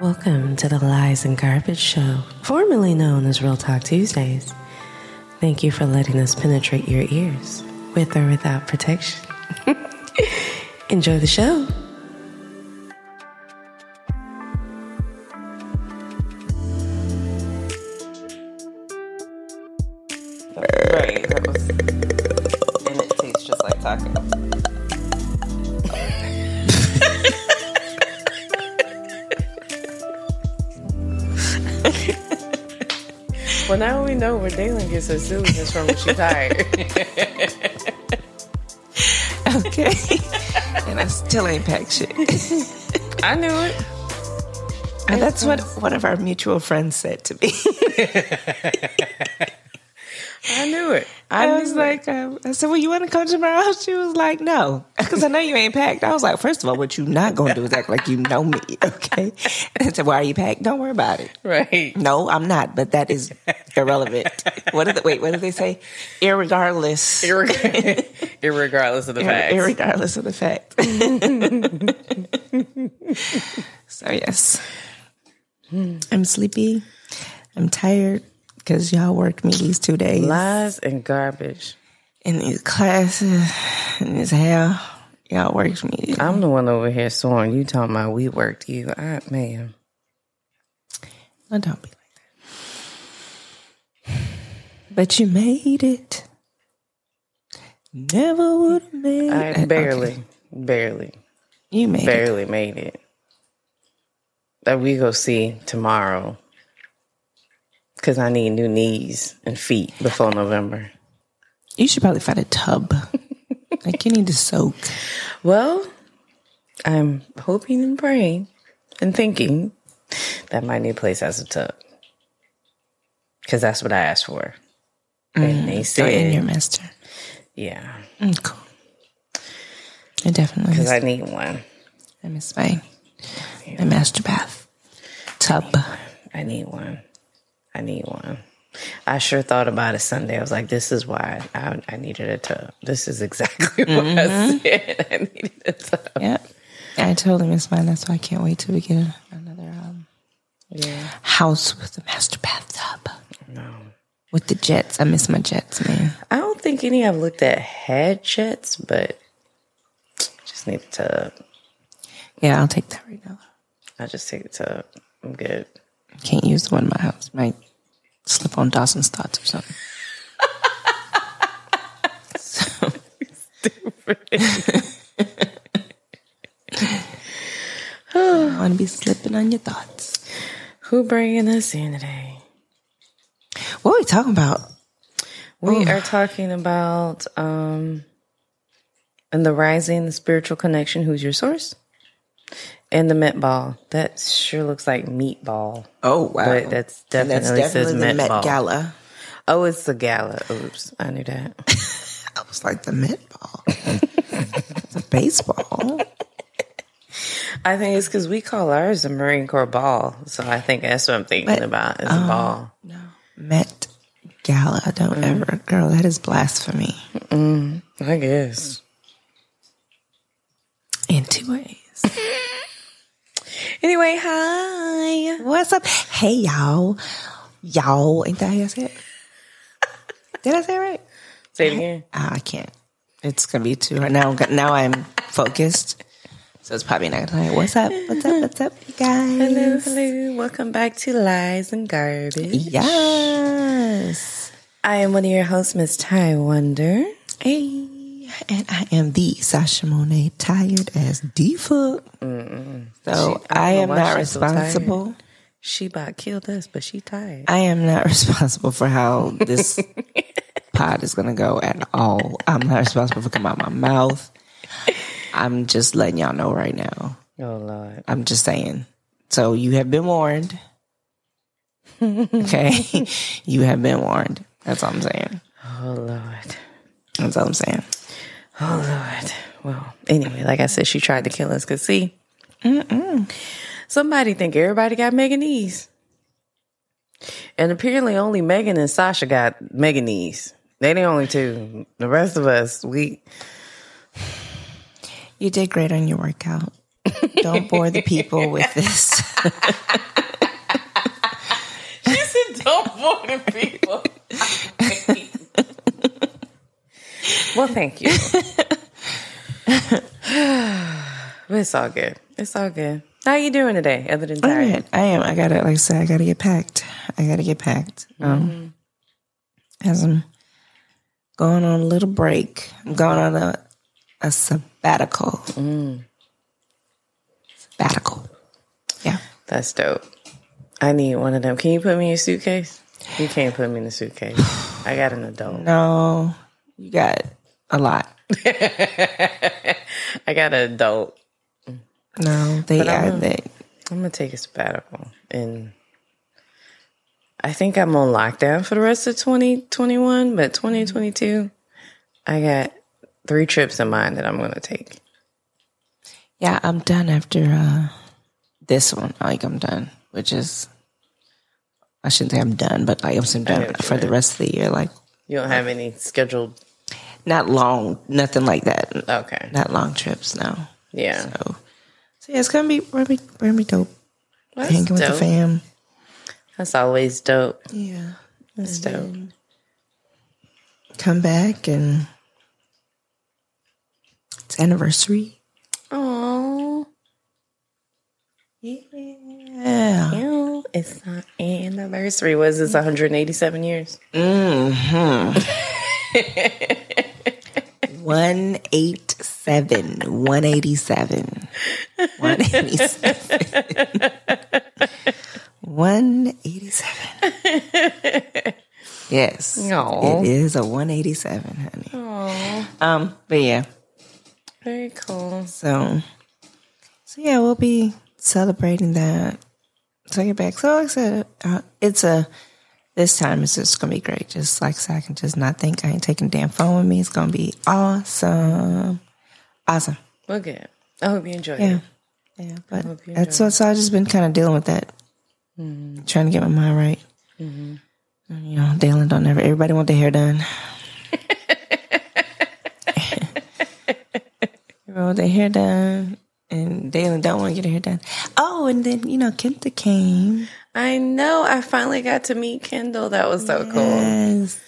Welcome to the Lies and Garbage Show, formerly known as Real Talk Tuesdays. Thank you for letting us penetrate your ears, with or without protection. Enjoy the show. Where Dalen gets her from when she's tired. Okay. and I still ain't packed shit. I knew it. And that's what one of our mutual friends said to me. I knew it. I was like, um, I said, well, you want to come to my house? She was like, no, because I know you ain't packed. I was like, first of all, what you not going to do is act like you know me, okay? And I said, why are you packed? Don't worry about it. right. No, I'm not, but that is irrelevant. what did wait, what did they say? Irregardless. Irreg- Irregardless of the fact. Irregardless of the fact. so yes, I'm sleepy. I'm tired because y'all worked me these two days Lies and garbage. in these classes and this hell. Y'all worked me. I'm the one over here sworn. You talking about we worked you. I, man. Oh, don't be like that. But you made it. Never would have made I it. barely, Okay. barely, You made it. barely made it. That we go see tomorrow. Because I need new knees and feet before November. You should probably find a tub. like you need to soak. Well, I'm hoping and praying and thinking that my new place has a tub. Because that's what I asked for. And they So said, in your master. yeah, Mm, cool. I definitely because I need one. I miss my, my master bath tub. I need one. I need one. I need one. I sure thought about it Sunday. I was like, this is why I, I needed a tub. This is exactly what I said. I needed a tub. Yeah. I totally miss mine. That's why I can't wait till we get another um, Yeah. house with a master bathtub. No. With the jets. I miss my jets, man. I don't think any I've looked at had jets, but just need a tub. Yeah, I'll take that right now. I'll just take a tub. I'm good. Can't use the one in my house. Might slip on Dawson's thoughts or something. so, I want to be slipping on your thoughts. Who bringing us in today? What are we talking about? We are talking about um and the rising, the spiritual connection. Who's your source? And the Met Ball. That sure looks like meatball. Oh wow, But that's And definitely, says the Met, Ball. Gala. Oh, it's the gala. Oops, I knew that. I was like the Met Ball. it's a baseball. I think it's because we call ours the Marine Corps ball. So I think that's what I'm thinking But, about is a oh, ball. No, Met Gala. Don't mm. ever, girl. That is blasphemy I guess. in two ways. Anyway, hi. What's up? Hey y'all, y'all. Ain't that how you say it? Did I say it right? Say it again. Ah, I can't. It's gonna be too hard now. Now I'm focused, so it's probably not gonna. What's up? What's up? What's up, you guys? Hello, hello. Welcome back to Lies and Garbage. Yes. I am one of your hosts, Miss Ty Wonder. Hey, and I am the Sasha Monet, tired as D fuck. So I, I am not she's so responsible. She about killed us, but she tired. I am not responsible for how this pod is gonna go at all. I'm not responsible for coming out my mouth. I'm just letting y'all know right now. Oh Lord. I'm just saying. So you have been warned. Okay, you have been warned. That's all I'm saying. Oh Lord. That's all I'm saying. Oh Lord. Well, anyway, like I said, she tried to kill us. Cause see, somebody think everybody got Meganese, and apparently only Megan and Sasha got Meganese. They the only two. The rest of us, we You did great on your workout. don't bore the people with this. She said, "Don't bore the people." well, thank you. but it's all good. It's all good. How you doing today? Other than tired? right, I am. I gotta, like I said, I gotta get packed. I gotta get packed. Um, as I'm going on a little break, I'm going on a a sabbatical. Sabbatical. Yeah. That's dope. I need one of them. Can you put me in a suitcase? You can't put me in a suitcase. I got an adult. No, you got a lot. I got an adult. No, they But I'm are. a- They, I'm gonna take a sabbatical, and I think I'm on lockdown for the rest of 2021. But 2022, I got three trips in mind that I'm gonna take. yeah, I'm done after uh, this one. Like I'm done, which is I shouldn't say I'm done, but like I'm done for the rest of the year. Like You don't have any scheduled? not long, nothing like that. Okay. Not long trips, no. Yeah. So, so yeah, it's gonna be really, really dope. That's Hanging dope. with the fam. That's always dope. Yeah. That's dope. Come back and it's anniversary. Oh. Yeah. yeah. It's not anniversary. Was this 187 years? Mm-hmm. 187. 187. 187. Yes. No. It is a 187, honey. Aww. Um, but yeah. Very cool. So so yeah, we'll be celebrating that. Take it back. So I said, uh, it's a this time it's just gonna be great. Just like I I can just not think I ain't taking a damn phone with me. It's gonna be awesome. Awesome. Well, good. I hope you enjoy Yeah. it. Yeah. But that's what so I've just been kind of dealing with that. Mm-hmm. Trying to get my mind right. Mm-hmm. And, You know, Dalen don't ever everybody want their hair done. Everyone want their hair done. And Dalen don't want to get her hair done. Oh, and then, you know, Kendall came. I know. I finally got to meet Kendall. That was so cool. Yes.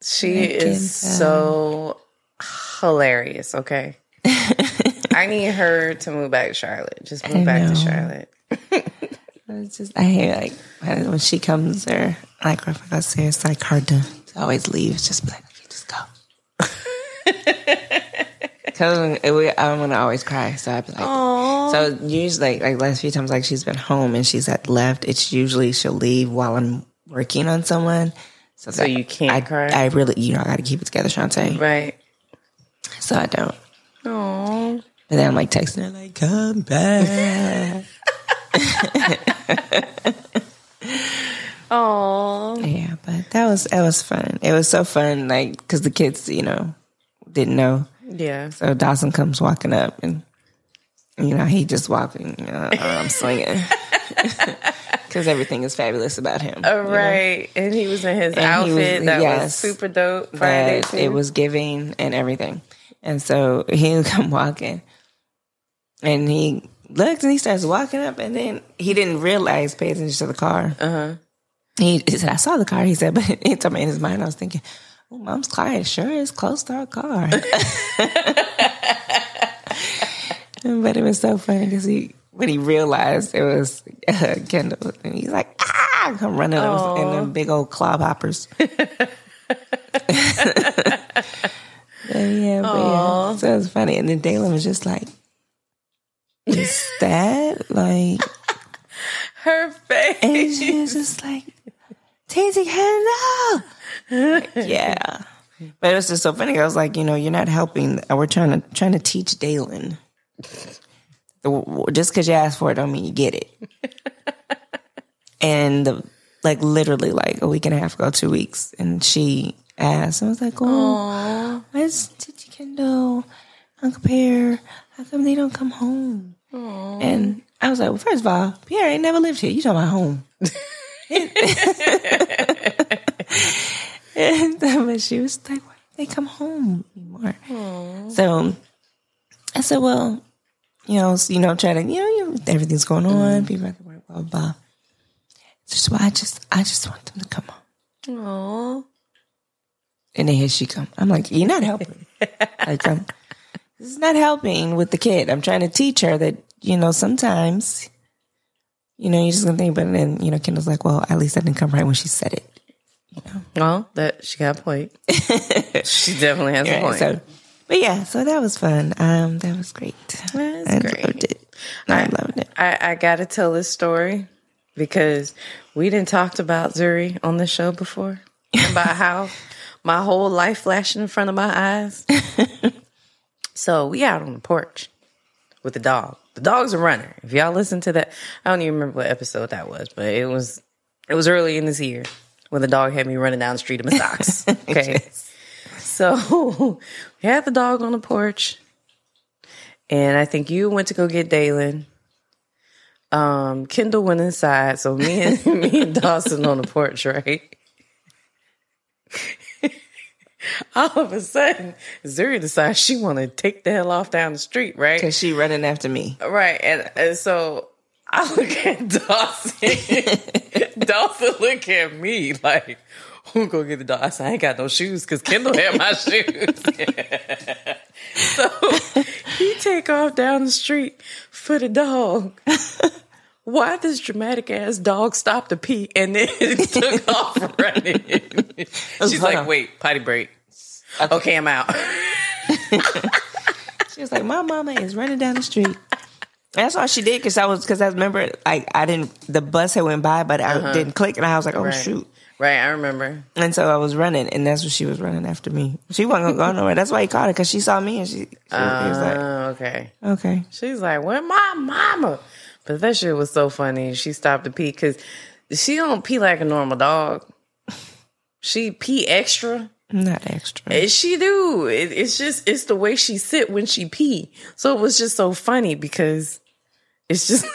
She is so hilarious. Okay. I need her to move back to Charlotte. Just move I back know. to Charlotte. It's just I hear like when she comes there, like if I go it's like hard to, to always leave. It's just like, okay, just go. Because I'm gonna always cry, so I'd be like, so usually like last few times like she's been home and she's at left, it's usually she'll leave while I'm working on someone. So, that you can't I, cry? I really, you know, I got to keep it together, Shantae. Right. So I don't. Oh. And then I'm like texting her like, come back. Oh. Yeah, but that was that was fun. It was so fun, like because the kids, you know, didn't know. Yeah. So Dawson comes walking up, and you know he just walking. Uh, I'm swinging because everything is fabulous about him. Oh, right. And he was in his And he was- outfit that was super dope Friday too. it was giving and everything, and so he come walking, and he looked and he starts walking up, and then he didn't realize pay attention to the car. Uh huh. He, he said, "I saw the car." He said, but told me in his mind, I was thinking, "Oh, mom's car sure is close to our car." but it was so funny because he when he realized it was uh, Kendall, and he's like, "Ah!" come running up in them big old clob hoppers. yeah, but yeah, so it was funny. And then Dalen was just like, "Is that like?" her face. And she was just like, Tazy, hello. Like, yeah. But it was just so funny. I was like, you know, you're not helping. We're trying to trying to teach Dalen. Just because you ask for it, don't mean you get it. and the, like literally, like a week and a half ago, two weeks, and she asked, and I was like, oh, where's Titi Kendall, Uncle Pierre? How come they don't come home? And I was like, well, first of all, Pierre ain't never lived here. You talking about home? and but she was like, why don't they come home anymore? So I said, well, you know, you know, try to, you know, you know everything's going on. Mm. People at the work, blah, blah. Just why I just, I just want them to come home. Aww. And then here she come. I'm like, you're not helping. like, I'm, this is not helping with the kid. I'm trying to teach her that, you know, sometimes, you know, you're just gonna think, but then, you know, Kendall's like, well, at least I didn't come right when she said it. Well, that she got a point. she definitely has a point. so, but yeah, so that was fun. Um, that was great. That's I great. loved it. I loved it. I, I got to tell this story because we didn't talked about Zuri on the show before about how my whole life flashing in front of my eyes. so we out on the porch with the dog. The dog's a runner. If y'all listen to that, I don't even remember what episode that was, but it was it was early in this year when the dog had me running down the street in my socks. Okay. So we had the dog on the porch. And I think you went to go get Dalen. Um, Kendall went inside, so me and me and Dawson on the porch, right? All of a sudden, Zuri decides she want to take the hell off down the street, right? Cause she running after me. Right, and, and so I look at Dawson. Dawson look at me like, "Who go get the dog?" I said, "I ain't got no shoes because Kendall had my shoes." so he take off down the street for the dog. Why this dramatic ass dog stopped to pee and then took off running? She's like, on. "Wait, potty break." Okay, I'm out. She was like, my mama is running down the street. That's all she did because I was because I remember like I didn't the bus had went by but I uh-huh. didn't click and I was like oh Right. shoot Right, I remember. and so I was running and that's what she was running after me. She wasn't gonna go nowhere. That's why he caught her because she saw me and she, she was like Oh, okay. okay She's like, "Where my mama?" But that shit was so funny. She stopped to pee because she don't pee like a normal dog. She pee extra. not extra. She do. It, it's just it's the way she sit when she pee. So it was just so funny because it's just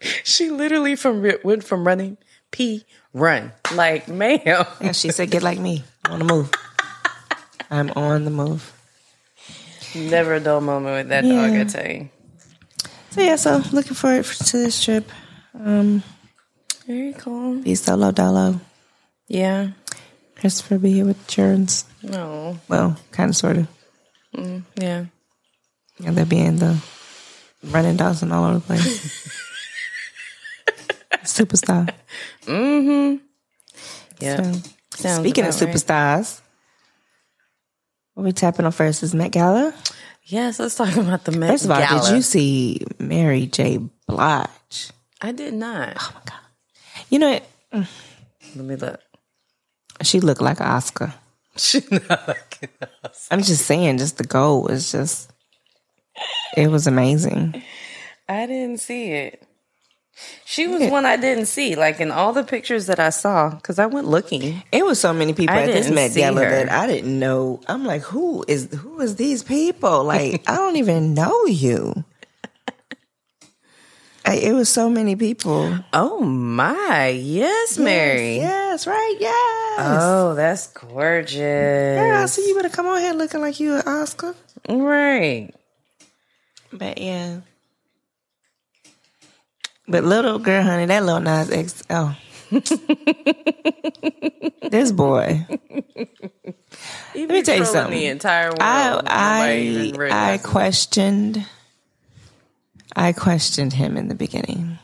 she literally from went from running pee run like ma'am. And she said get like me I'm on the move. I'm on the move. Never a dull moment with that dog. I tell you. So yeah, so looking forward to this trip. Um, Very cool. be solo dolo. Yeah. Christopher be here with Churns. No. Well, kind of, sort of. Yeah. Yeah, they'll be in the running Dawson all over the place. Superstar. Mm-hmm. Yeah. So, speaking of about right. superstars, what we tapping on first is Met Gala. Yes, let's talk about the Met First of all, Gala. did you see Mary J. Blige? I did not. Oh my god! You know, what? Let me look. she looked like Oscar. She not looking us. I'm just saying, just the goal was just, it was amazing. I didn't see it. She was one I didn't see, like in all the pictures that I saw, because I went looking. It was so many people I at this Met Gala her. that I didn't know. I'm like, who is who is these people? Like, I don't even know you. I, it was so many people. Oh my, yes, Mary. Yes, right, yes. Oh, that's gorgeous. Girl, see. you better come on here looking like you an Oscar. Right. But yeah. But little girl, honey, that little Nas X. Oh, this boy. Let me tell you something. The entire world. I I I questioned I questioned him in the beginning.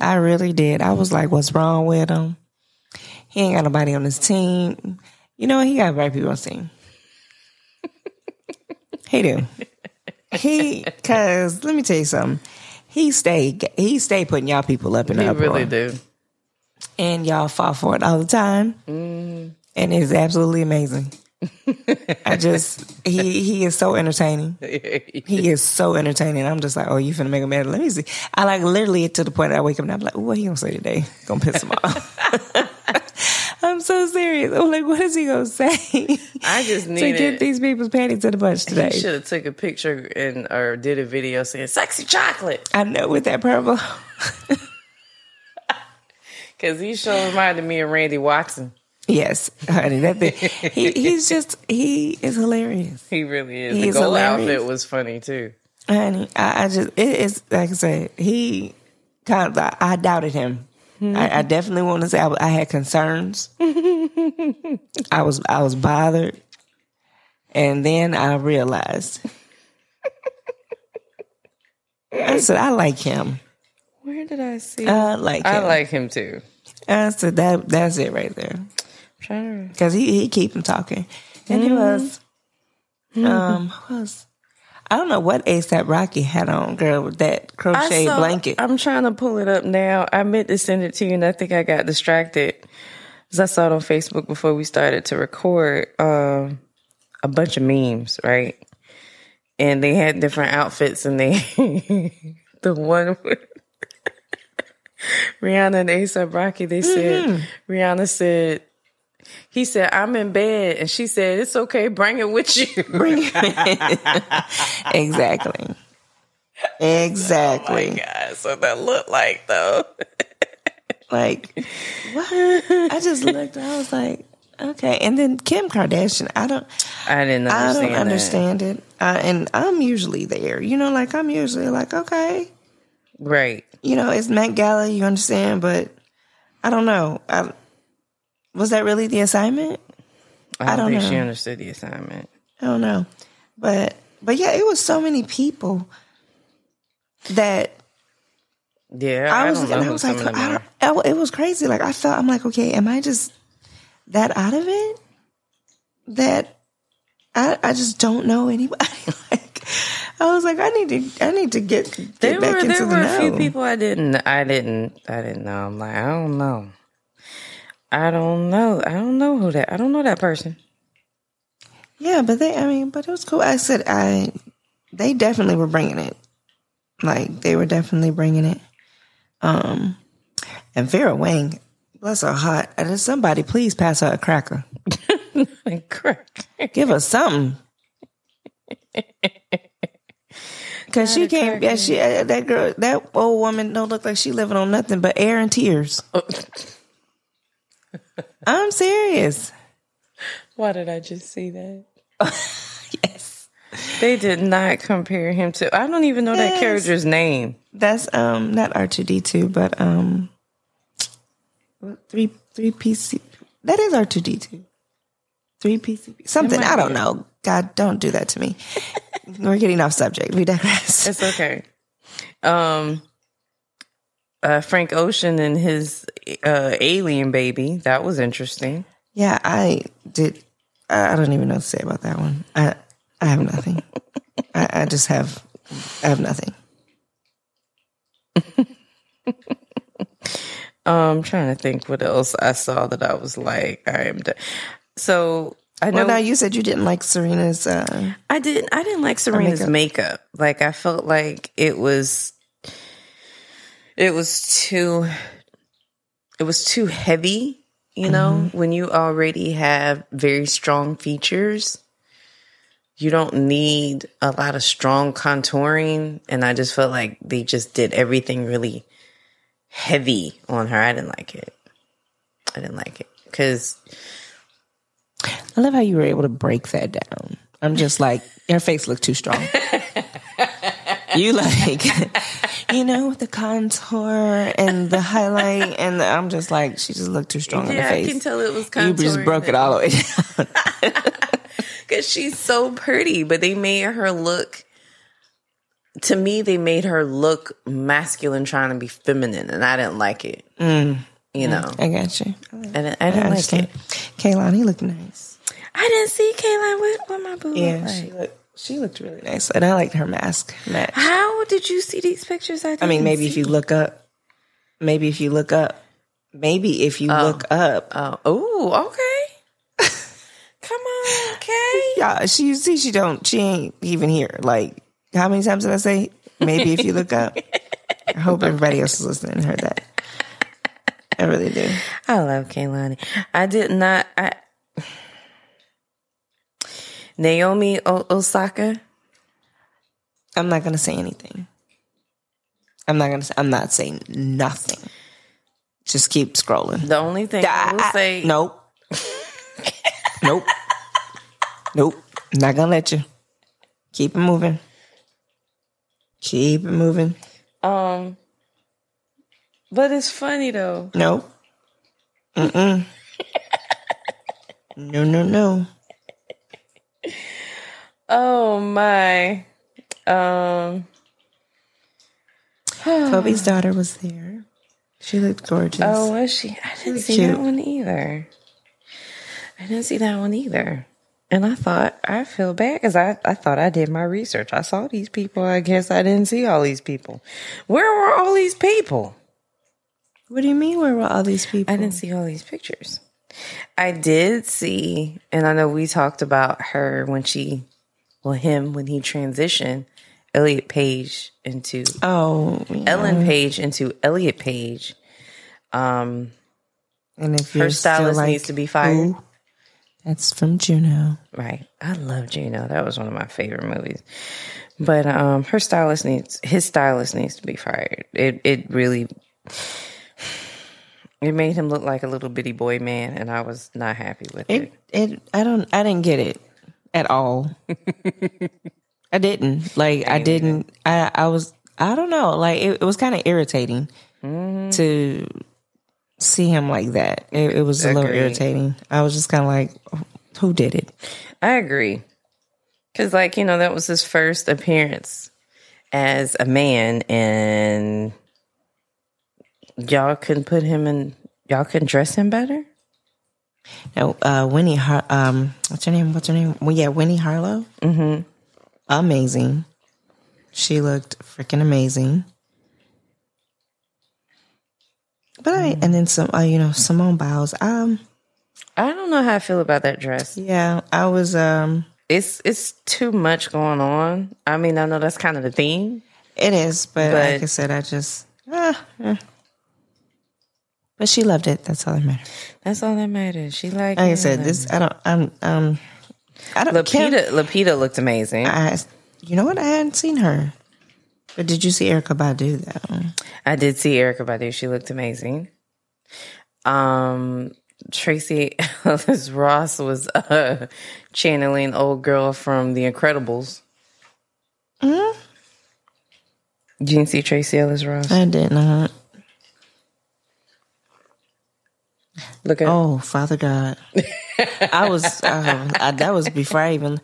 I really did. I was like, what's wrong with him? He ain't got nobody on his team. You know, he got white people on his team. he do. He cause let me tell you something. He stayed he stayed putting y'all people up in the He uproar. really do. And y'all fought for it all the time. Mm-hmm. And it's absolutely amazing. I just he he is so entertaining. He is so entertaining. I'm just like, oh, you finna make him mad. Let me see. I like literally to the point that I wake up and I'm like, "Ooh, what he gonna say today? Gonna piss him off. I'm so serious. I'm like, what is he gonna say I just need to get these people's panties in a bunch today? He should have took a picture and or did a video saying "sexy chocolate" I know with that purple. because he sure reminded me of Randy Watson. Yes, honey. That thing, he he's just he is hilarious. He really is. He's the gold hilarious. outfit was funny too. Honey, I, I just it is like I said. He kind of I, I doubted him. I, I mm-hmm. definitely want to say I, I had concerns. I was I was bothered, and then I realized. I said I like him. Where did I see? I like him. I like him too. I said that that's it right there. I'm to because he he keep him talking, and he mm-hmm. was, mm-hmm. um, who was I don't know what ASAP Rocky had on, girl, with that crochet saw- blanket. I'm trying to pull it up now. I meant to send it to you, and I think I got distracted because I saw it on Facebook before we started to record. Um, a bunch of memes, right? And they had different outfits, and they the one with Rihanna and ASAP Rocky. They said Rihanna said. He said, I'm in bed. And she said, It's okay, bring it with you. Bring it. exactly, exactly. Oh God, so that looked like though. Like what? I just looked. I was like, okay. And then Kim Kardashian. I don't. I didn't I don't that. understand it. Uh, and I'm usually there. You know, like I'm usually like, okay. Right. you know, it's Met Gala, you understand, but I don't know. I, was that really the assignment? I don't, don't think she understood the assignment. I don't know. But but yeah, it was so many people that Yeah, I, I, was know I was like, I don't, it was crazy. Like I felt I'm like, okay, am I just that out of it? That I I just don't know anybody. like I was like, I need to I need to get get There back were into there the were a few people I didn't I didn't I didn't know. I'm like I don't know. I don't know. I don't know who that. I don't know that person. Yeah, but they, I mean, but it was cool. I said, I, they definitely were bringing it. Like, they were definitely bringing it. Um, and Vera Wang, bless her heart. And somebody, please pass her a cracker. Like crack. Give her something. Cause she can't, yeah, she, uh, that girl, that old woman don't look like she living on nothing but air and tears. I'm serious. Why did I just see that? Yes. They did not compare him to. I don't even know that character's name. That's um not R two D two, but um three three PC. That is R two D two. Three PCP something. I don't know. God, don't do that to me. We're getting off subject. We digress. It's okay. Um, uh, Frank Ocean and his uh, alien baby. That was interesting. Yeah, I did. I don't even know what to say about that one. I I have nothing. I, I just have I have nothing. Um, I'm trying to think what else I saw that I was like, I am. Done. So I know Well, now you said you didn't like Serena's. Uh, I didn't. I didn't like Serena's makeup. makeup. Like I felt like it was. It was too. It was too heavy. You know, mm-hmm. when you already have very strong features, you don't need a lot of strong contouring. And I just felt like they just did everything really heavy on her. I didn't like it. I didn't like it because I love how you were able to break that down. I'm just like, her face looked too strong. you like, you know, with the contour and the highlight, and the, I'm just like, she just looked too strong in the yeah, I face. can tell it was you just broke it all the way down. because she's so pretty, but they made her look. To me, they made her look masculine, trying to be feminine, and I didn't like it. Mm. You mm. know, I got you. I didn't, I I didn't like understand. it. Kaylon, he looked nice. I didn't see Kaylin with, with my boo. Yeah, look she like. looked. She looked really nice, and I liked her mask match. How did you see these pictures? I, I mean, maybe if you look up, maybe if you look up, maybe if you oh. look up, Oh, oh, okay. Come on, okay. Yeah, she you see she don't she ain't even here. Like how many times did I say? Maybe if you look up. I hope everybody else is listening and heard that. I really do. I love Kehlani. I did not. I Naomi o- Osaka. I'm not gonna say anything. I'm not gonna say I'm not saying nothing. Just keep scrolling. The only thing I will I- say, nope. Nope. nope. Not gonna let you. Keep it moving. Keep it moving. Um, but it's funny though. Nope. Mm-mm. no, no, no. Oh my. Um. Kobe's daughter was there. She looked gorgeous. Oh, was she? I didn't see cute. that one either. I didn't see that one either. And I thought, I feel bad because I, I thought I did my research. I saw these people. I guess I didn't see all these people. Where were all these people? What do you mean? Where were all these people? I didn't see all these pictures. I did see, and I know we talked about her when she, well, him when he transitioned Elliot Page into Oh, yeah. Ellen Page into Elliot Page. Um, And if her stylist like, needs to be fired. "Who?" That's from Juno. Right. I love Juno. That was one of my favorite movies. But um her stylist needs his stylist needs to be fired. It it really it made him look like a little bitty boy man and I was not happy with it. It, it, I don't, I didn't get it at all. I didn't like, I didn't, I, I was, I don't know, like it, it was kind of irritating Mm-hmm. to see him like that. It, it was a little irritating. I was just kind of like, who did it? I agree. Cuz like, you know, that was his first appearance as a man and y'all couldn't put him in y'all couldn't dress him better? No, uh, Winnie, Har- um, what's her name? What's her name? Well, yeah, Winnie Harlow. Mm-hmm. Amazing. She looked freaking amazing. But I, and then some, uh, you know, Simone Biles. Um, I don't know how I feel about that dress. yeah, I was, um, it's it's too much going on. I mean, I know that's kind of the theme. it is, but, But- like I said, I just, eh. But she loved it. That's all that matters. That's all that matters. She liked. Like I said, this, I don't, I'm, um, I don't, Kim, Lupita. Lupita looked amazing. I, you know what? I hadn't seen her. But did you see Erykah Badu though? I did see Erykah Badu. She looked amazing. Um, Tracee Ellis Ross was uh, channeling old girl from The Incredibles. Mhm. You didn't see Tracee Ellis Ross? I did not. Look at Oh, Father God. I was, uh, I, that was before I even,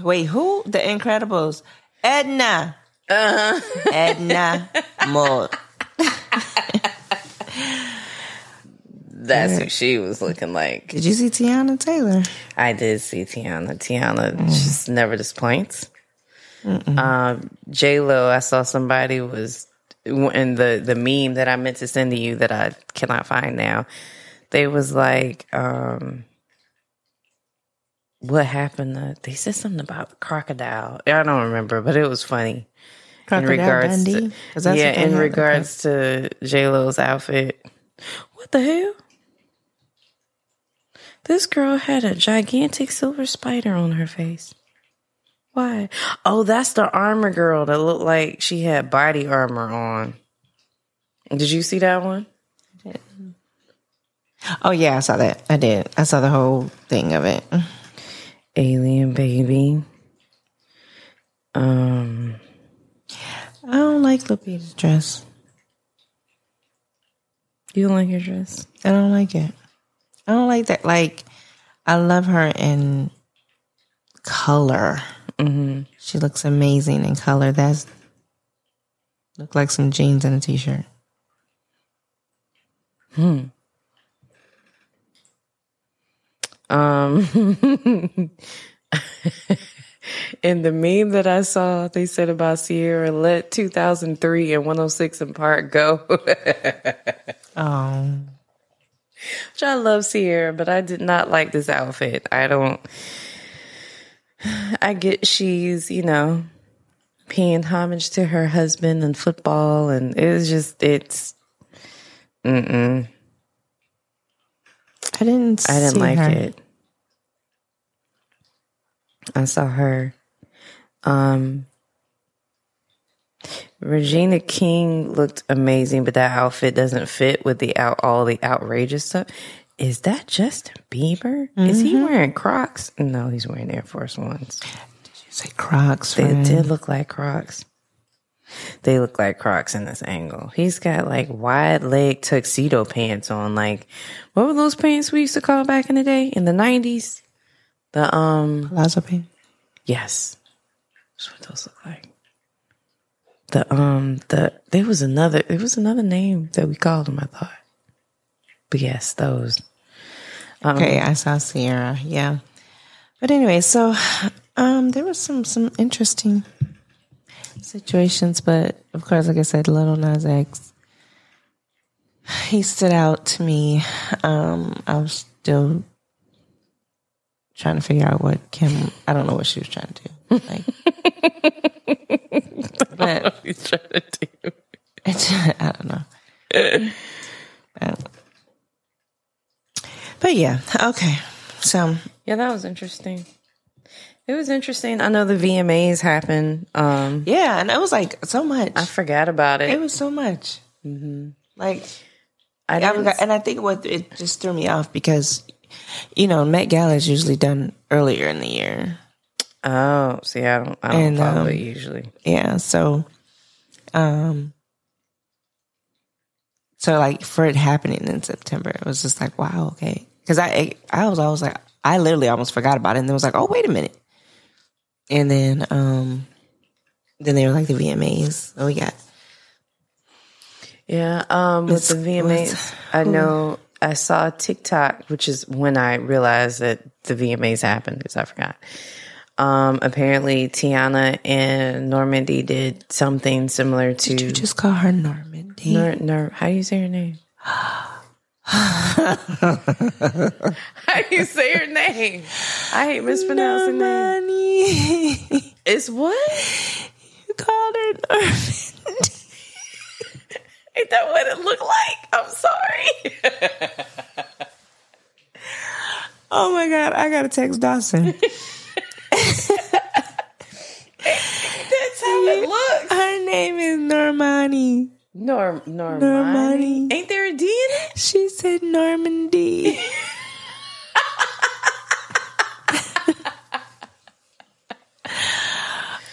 wait, who? The Incredibles. Edna. Uh-huh. Edna Moore. that's who she was looking like. Did you see Teyana Taylor? I did see Teyana. Teyana just never disappoints. Um, J Lo, I saw somebody was in the the meme that I meant to send to you that I cannot find now. They was like, um, what happened? To, they said something about the crocodile. I don't remember, but it was funny. Crocodile in regards Dundee? to yeah, in regards to J Lo's outfit. What the hell? This girl had a gigantic silver spider on her face. Why? Oh, that's the armor girl that looked like she had body armor on. Did you see that one? Oh, yeah, I saw that. I did. I saw the whole thing of it. Alien baby. Um, I don't like Lupita's dress. you don't like your dress? I don't like it. I don't like that. Like, I love her in color. Mm-hmm. She looks amazing in color. That's look like some jeans and a t-shirt. Um, in the meme that I saw, they said about Ciara, let 2003 and 106 and Park go. Oh, Which I love Ciara, but I did not like this outfit. I don't. I get she's, you know, paying homage to her husband and football, and it's just, it's. Mm-mm. I didn't. I didn't like her. it. I saw her. Um, Regina King looked amazing, but that outfit doesn't fit with the out all the outrageous stuff. is that Justin Bieber? Is he wearing Crocs? No, he's wearing Air Force Ones. Did you say Crocs. They did look like Crocs. They look like Crocs in this angle. He's got like wide leg tuxedo pants on. Like, what were those pants we used to call back in the day in the nineties? The um, Palazzo pant. yes, that's what those look like. The um, the there was another there was another name that we called them. I thought, but yes, those. Okay, I saw Ciara. Yeah, but anyway, so um, there was some some interesting situations, but of course, like I said, Little Nas X, he stood out to me. Um, I was still trying to figure out what Kim. I don't know what she was trying to do. Like, but He's trying to do. I don't know. But, but yeah, okay. So Yeah, that was interesting. It was interesting. I know the VMAs happened. Um, yeah, and it was like so much. I forgot about it. It was so much. Like, I I was, and I think what it just threw me off because, you know, Met Gala is usually done earlier in the year. oh, see, I don't, I don't And, follow um, it usually. Yeah, so, um, so like for it happening in September, it was just like, wow, okay. Because I, I was always like, I literally almost forgot about it, and then was like, oh, wait a minute. And then, um, then they were like the VMAs. Oh, got Yeah, um, with the VMAs, I know I saw TikTok, which is when I realized that the VMAs happened because I forgot. Um, apparently, Teyana and Normandy did something similar to. Did you just call her Normandy. Nor, Nor, how do you say her name? how do you say her name? I hate mispronouncing names. It's what? you called her Normandy. Ain't that what it looked like? I'm sorry. Oh my god, I gotta text Dawson. That's how it looks. Her name is Normani. Norm, Normani. Normani. Ain't there a D in it? She said Normandy.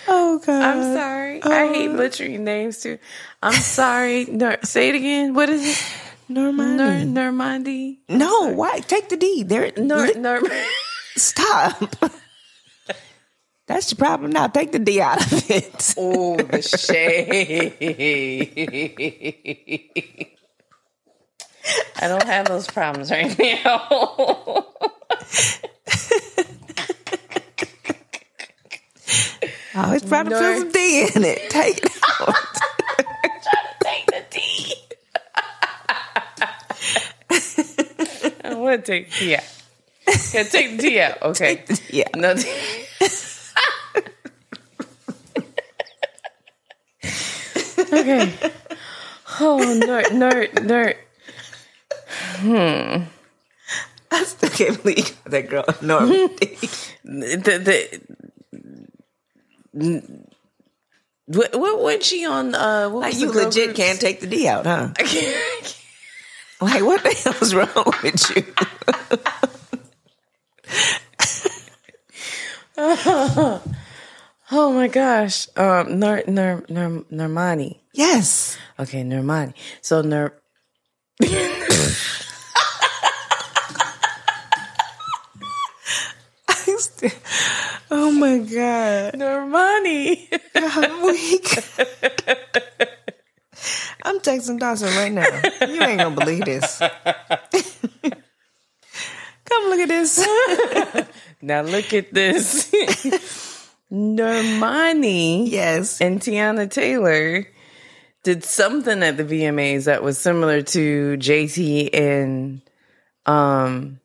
oh god. I'm sorry. I oh. hate butchering names too. I'm sorry. Nor- say it again. What is it? Nor- Normani. Normandi. no, why? Take the D. There. Nor- Norm- stop. That's the problem now. Take the D out of it. oh, the shade. I don't have those problems right now. Oh, it's probably Nor- feel some D in it. Take it out. take the D. I want to take the D out. Yeah, take the D out. Okay. Yeah. No. D- okay. Oh, nerd, nerd, nerd. I still can't believe you got that girl Normandy. The the. What, what when she on? Uh, what like you legit group? can't take the D out, huh? I can't, I can't. Like what the hell is wrong with you? Oh my gosh. Um, Nur, Nur, Nur, Nurmani. yes. Okay, Nurmani. So Nur. Oh my god. Nurmani. I'm weak. I'm texting Dawson right now. You ain't gonna believe this. Come look at this. now look at this. Normani Yes. and Teyana Taylor did something at the VMAs that was similar to JT and um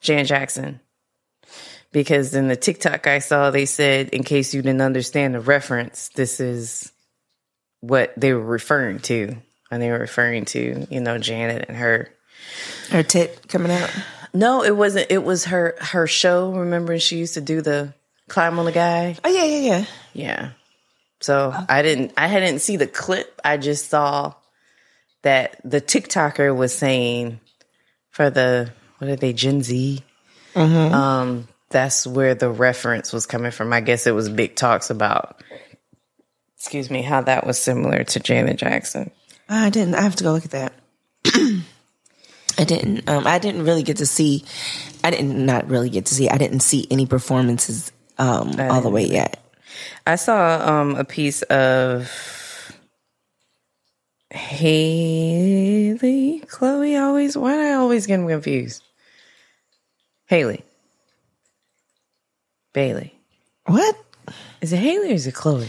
Jan Jackson. Because in the TikTok I saw, they said, in case you didn't understand the reference, this is what they were referring to. And they were referring to, you know, Janet and her. Her tit coming out. No, it wasn't. It was her her show. Remember, she used to do the climb on the guy. Oh yeah, yeah, yeah. Yeah. So I didn't. I hadn't see the clip. I just saw that the TikToker was saying for the what are they Gen Z? Um, that's where the reference was coming from. I guess it was big talks about. Excuse me, how that was similar to Janet Jackson. I didn't. I have to go look at that. I didn't. Um, I didn't really get to see. I didn't not really get to see. I didn't see any performances um, all the way yet. I saw um, a piece of Haley, Chloe. Always, why do I always get them confused? Haley, Bailey. What? Is it Haley or is it Chloe?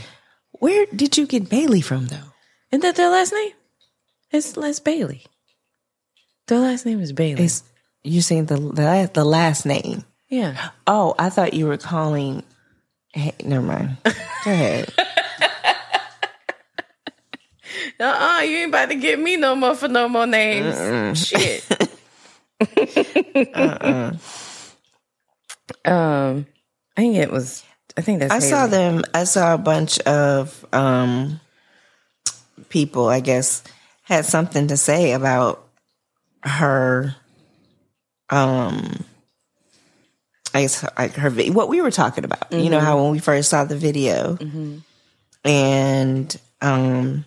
Where did you get Bailey from, though? Isn't that their last name? It's Les Bailey. Their last name is Bailey. Is you saying the the, the last name? Yeah. Oh, I thought you were calling. Hey, never mind. Go ahead. Uh uh you ain't about to get me no more for no more names. Shit. Um, I think it was. I think that's. I saw them. I saw a bunch of um, people. I guess had something to say about her. Um, I guess like her what we were talking about. You know how when we first saw the video, and um,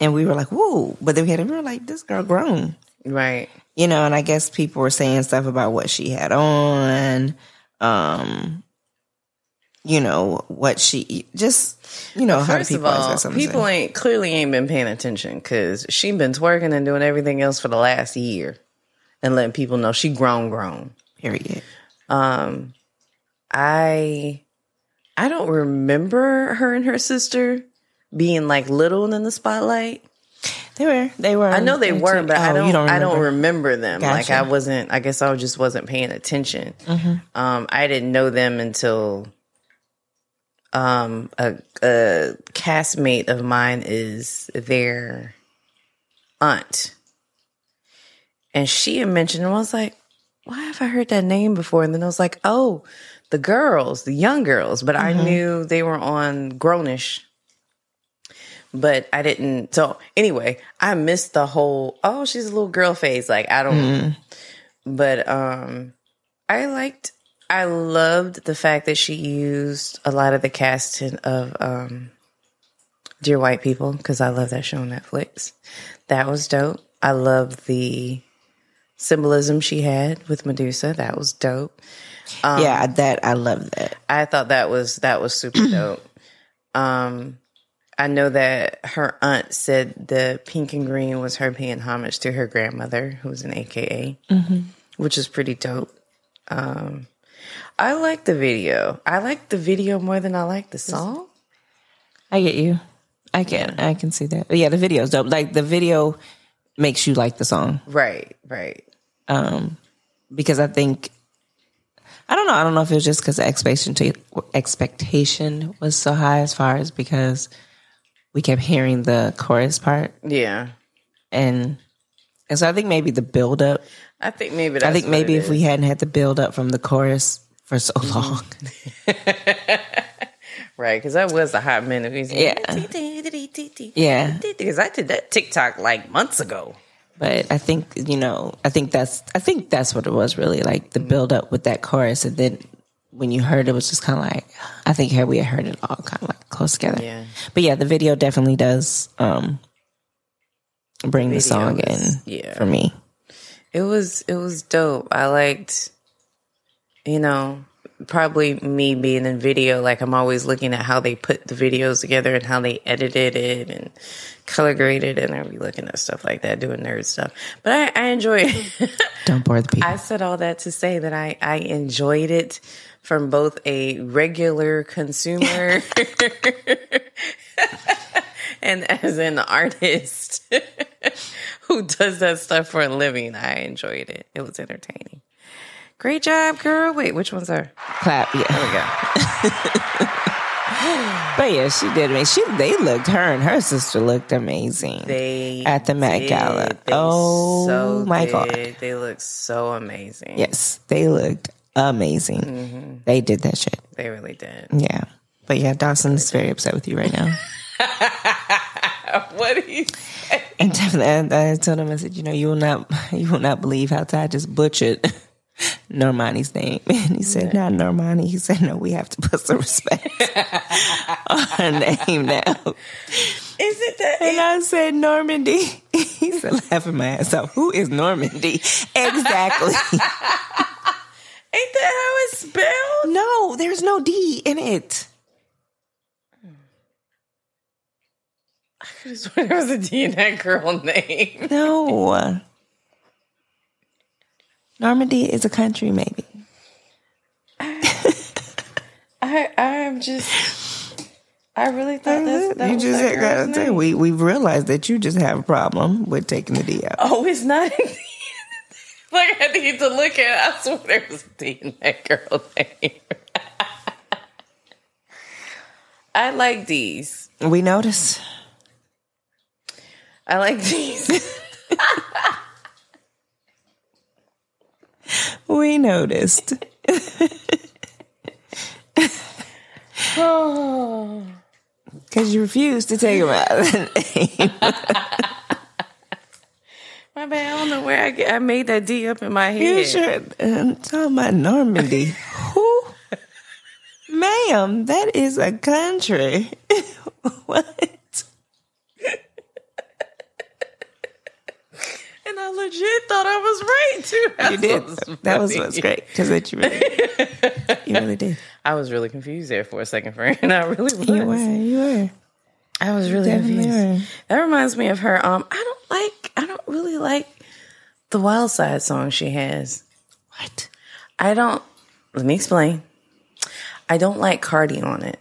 and we were like, "Whoa!" But then we had we were like, "This girl grown." Right. you know, and I guess people were saying stuff about what she had on, um, you know, what she just, you know, how First of people always all, got something to people ain't clearly ain't been paying attention because she been twerking and doing everything else for the last year, and letting people know she grown, grown. Period. Um, I I don't remember her and her sister being like little in the spotlight. They were, they were. I know they were, but I oh, don't. don't I don't remember. them. Like I wasn't. I guess I just wasn't paying attention. Mm-hmm. Um, I didn't know them until um a, a castmate of mine is their aunt, and she had mentioned. And I was like, "Why have I heard that name before?" And then I was like, "Oh, the girls, the young girls." But Mm-hmm. I knew they were on Grown-ish but I didn't. So anyway, I missed the whole. Oh, she's a little girl phase. Like I don't. But um, I liked. I loved the fact that she used a lot of the casting of um, Dear White People because I love that show on Netflix. That was dope. I love the symbolism she had with Medusa. That was dope. yeah, that I love that. I thought that was that was super dope. Um, I know that her aunt said the pink and green was her paying homage to her grandmother, who was an AKA, which is pretty dope. Um, I like the video. I like the video more than I like the song. I get you. I can, I can see that. But yeah, the video's dope. Like the video makes you like the song. Right, right. Um, because I think I don't know. I don't know if it was just because the expectation expectation was so high as far as because we kept hearing the chorus part, Yeah, and and so I think maybe the build up. I think maybe. I think maybe if we hadn't had the build up from the chorus for so Mm-hmm. long, right because that was a hot minute. Yeah. yeah. because I did that TikTok like months ago. But I think you know, I think that's I think that's what it was really like the build up with that chorus, and then when you heard it, it was just kind of like I think here we had heard it all kind of like close together. Yeah. But yeah, the video definitely does um bring the, video song is- in yeah. for me. It was it was dope. I liked, you know, probably me being in video. Like I'm always looking at how they put the videos together and how they edited it and color graded, it. and I'll be looking at stuff like that, doing nerd stuff. But I, I enjoy it. Don't bore the people. I said all that to say that I I enjoyed it from both a regular consumer and as an artist who does that stuff for a living. I enjoyed it. It was entertaining. Great job, girl. Wait, which one's her? Clap, yeah. There we go. But yeah, she did. I mean, she they looked her and her sister looked amazing. They At the Met did. Gala. They Oh, so my did. God. They looked so amazing. yes, they looked amazing. Mm-hmm. They did that shit. They really did. Yeah. But yeah, Dawson's very upset with you right now. What do you say? And definitely, I, I told him, I said, you know, you will not, you will not believe how Ty just butchered Normani's name. And he said, not Normani. He said, no, we have to put some respect on her name now. Is it that? And I said, Normandy. He said, laughing my ass off. Who is Normandy? Exactly. Ain't that how it's spelled? no, there's no D in it. I could have sworn there was a D in that girl name. No. Normandy is a country, maybe. I I'm just. I really thought that's, that you was just that gotta say we we've realized that you just have a problem with taking the D out. Oh, it's not. like I need to look at. it. I swear there was a D in that girl's name. I like D's. We notice. I like D's. We noticed. oh. Because you refused to take him out. My bad. I don't know where I get. I made that D up in my head. you should. I'm talking about Normandy. Who? Ma'am, that is a country. what? And I legit thought I was right too. You did. That That was what's great. Because that you really, you really did. I was really confused there for a second, friend. I really was. You were. You were. I was really Definitely confused. were. That reminds me of her. Um, I don't like. I don't really like the Wild Side song she has. What? I don't. Let me explain. I don't like Cardi on it.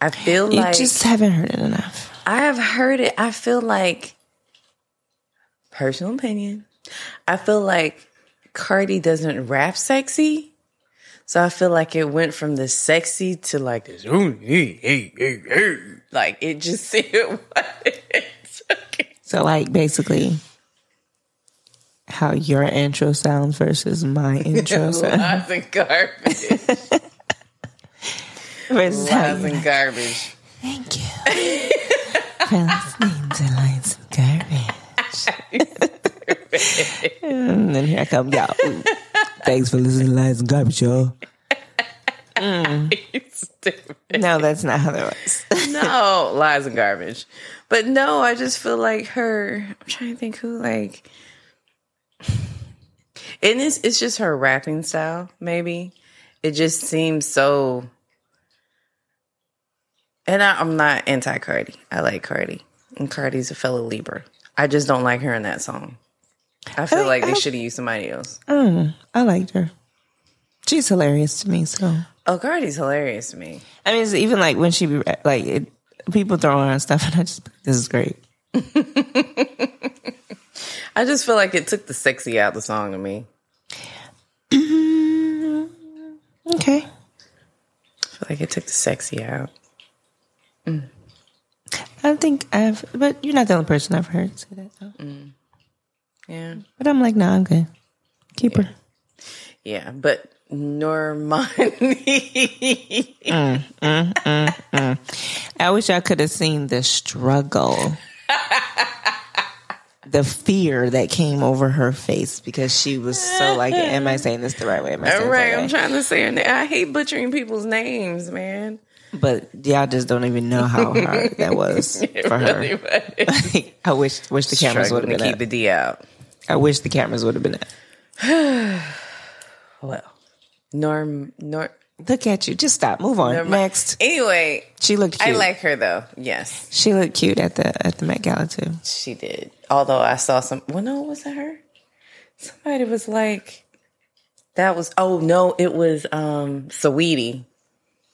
I feel You like just haven't heard it enough. I have heard it. I feel like personal opinion. I feel like Cardi doesn't rap sexy. So I feel like it went from the sexy to like this. "Ooh, hey, hey, hey, hey." Like it just it was. So, like, basically, how your intro sounds versus my intro sounds. Lies and garbage. versus how Lies and garbage. Thank you for listening to Lights and Garbage. Mm, and then here I come, y'all. Mm. Thanks for listening to Lights and Garbage, y'all. Mm. Stupid. No, that's not how that was. no, lies and garbage. But no, I just feel like her. I'm trying to think who like. And it's it's just her rapping style. Maybe it just seems so. And I, I'm not anti Cardi. I like Cardi, and Cardi's a fellow Libra. I just don't like her in that song. I feel I- like they I- should have used somebody else. Mm, I liked her. She's hilarious to me, so. Oh, Cardi's hilarious to me. I mean, it's even like when she be like, it, people throw on stuff, and I just, this is great. I just feel like it took the sexy out of the song to me. Okay. I feel like it took the sexy out. I don't think I've, but you're not the only person I've heard say that. Though. Mm. Yeah. But I'm like, nah, I'm good. Keep her. Yeah, but Normani. Mm, mm, I wish I could have seen the struggle, the fear that came over her face because she was so like, "Am I saying this the right way? Am I saying right, I'm trying to say her name. I hate butchering people's names, man. But y'all just don't even know how hard that was for her. Was. I wish wish the cameras would have to been keep up. the D out. I wish the cameras would have been up. Well, Norm, Norm. Look at you. Just stop. Move on. Mind. Next. Anyway, She looked I like her though. Yes, she looked cute at the at the Met Gala too. she did. Although I saw some. Well, no, was that her? Somebody was like, that was. Oh no, it was um Saweetie.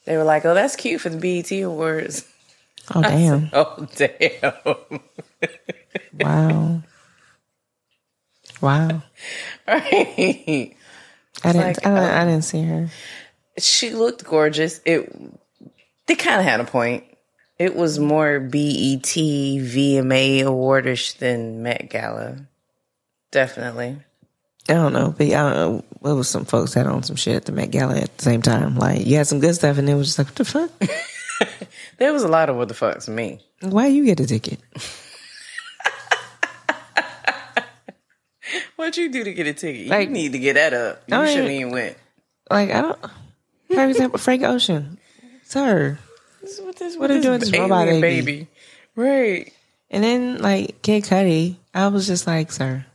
They were like, oh, that's cute for the BET Awards. Oh damn! Oh damn. Wow. Wow. Right. I didn't. like, I, oh. I didn't see her. she looked gorgeous. It they kind of had a point. It was more BET VMA awardish than Met Gala. Definitely. I don't know, but I don't know. Was some folks had on some shit at the Met Gala at the same time. Like you had some good stuff, and it was just like, what the fuck? there was a lot of what the fucks me. Why you get a ticket? what you do to get a ticket? Like, you need to get that up. You I mean, shouldn't even went. Like I don't. For example, Frank Ocean, sir. This, what this, what, what are doing this robot baby? baby? Right. And then like Kid Cudi, I was just like, sir.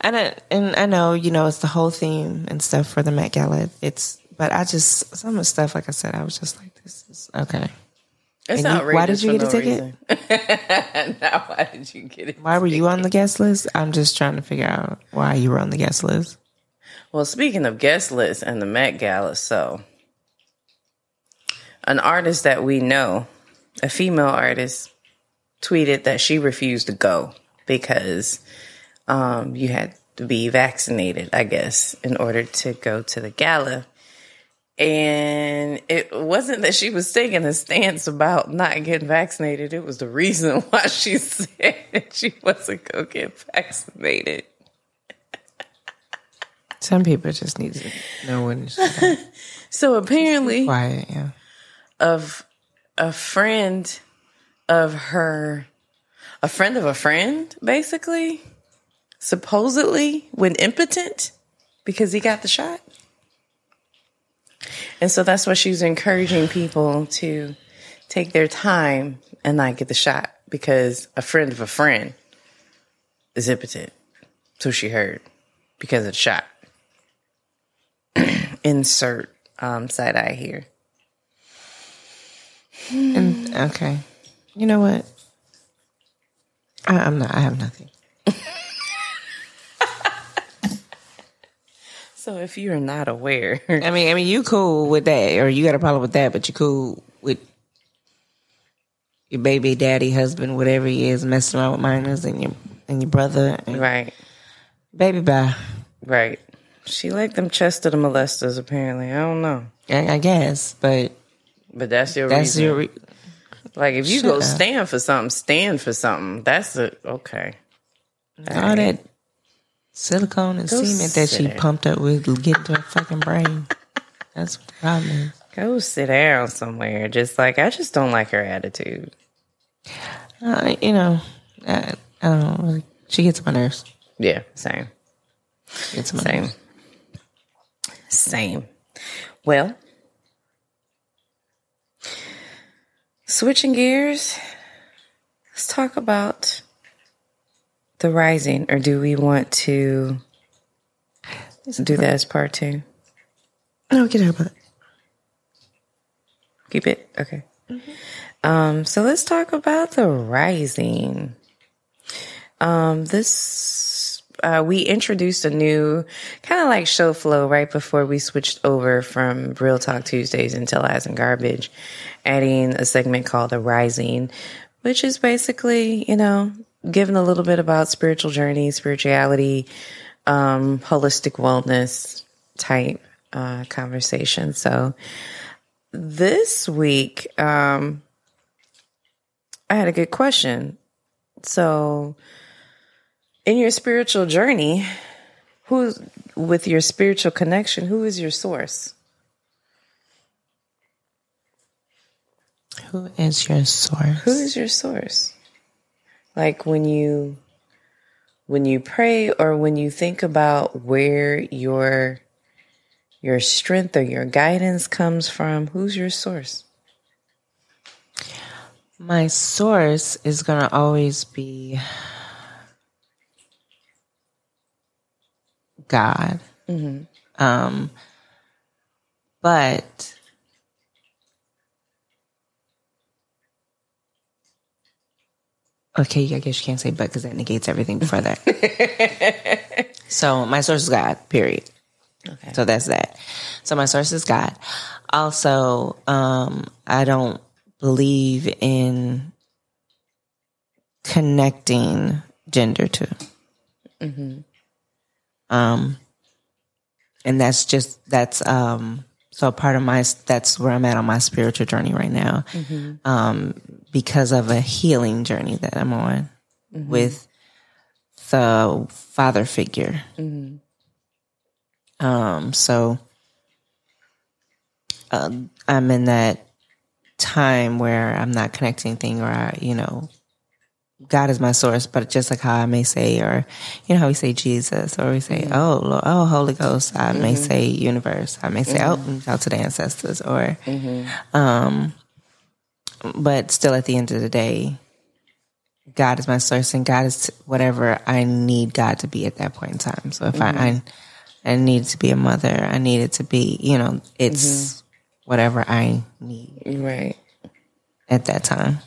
And I, and I know you know it's the whole theme and stuff for the Met Gala. It's but I just some of the stuff like I said I was just like this is okay. It's And you- why did you get a ticket? now, why did you get it? Why were you on the guest list? I'm just trying to figure out why you were on the guest list. Well, speaking of guest lists and the Met Gala, so an artist that we know, a female artist, tweeted that she refused to go because um, you had to be vaccinated, I guess, in order to go to the gala. And it wasn't that she was taking a stance about not getting vaccinated. It was the reason why she said she wasn't going to get vaccinated. Some people just need to know when it's So apparently, quiet. Yeah. of a friend of her, a friend of a friend, basically, supposedly went impotent because he got the shot. And so that's why she's encouraging people to take their time and not get the shot because a friend of a friend is impotent. So she heard because of the shot. Insert um, side eye here. And okay, you know what? I, I'm not. I have nothing. So if you're not aware, I mean, I mean, you cool with that, or you got a problem with that, but you cool with your baby daddy, husband, whatever he is, messing around with minors and your and your brother, and right, baby, bye. right. She liked them chest of the molesters, apparently. I don't know. I, I guess, but But that's your that's reason. your. Re- like if you Shut go up. stand for something, stand for something. That's a okay. all that silicone and Go cement that she sit. pumped up with get to her fucking brain. That's what the problem is. Go sit down somewhere. Just like I just don't like her attitude. Uh, you know, I, I don't know. Like, she gets on my nerves. Yeah, same. It's my Same. nerves. Same. Well, switching gears, let's talk about the rising, or do we want to do that as part two? No, get her butt. Keep it? Okay. Um, so let's talk about the rising. Um, this, uh, we introduced a new kind of like show flow right before we switched over from Real Talk Tuesdays until Lies and Garbage, adding a segment called The Rising, which is basically, you know, giving a little bit about spiritual journey, spirituality, um, holistic wellness type, uh, conversation. So, this week, um, I had a good question. So, in your spiritual journey, who, with your spiritual connection, who is your source? Who is your source? Who is your source? Like when you, when you pray or when you think about where your, your strength or your guidance comes from, who's your source? My source is going to always be God. Um, but okay, I guess you can't say but because that negates everything before that. so my source is God. Period. Okay. So that's that. So my source is God. Also, um, I don't believe in connecting gender to. Um, and that's just that's um. So part of my that's where I'm at on my spiritual journey right now, um, because of a healing journey that I'm on with the father figure. Um, so uh, I'm in that time where I'm not connecting anything, or I, you know, God is my source, but just like how I may say, or you know how we say Jesus, or we say, mm-hmm. oh, Lord, oh, Holy Ghost. I mm-hmm. may say universe. I may say, mm-hmm. oh, out to the ancestors, or, mm-hmm. um, but still, at the end of the day, God is my source, and God is whatever I need God to be at that point in time. So if I, mm-hmm. I, I need to be a mother, I need it to be, you know, it's mm-hmm. whatever I need, right, at that time.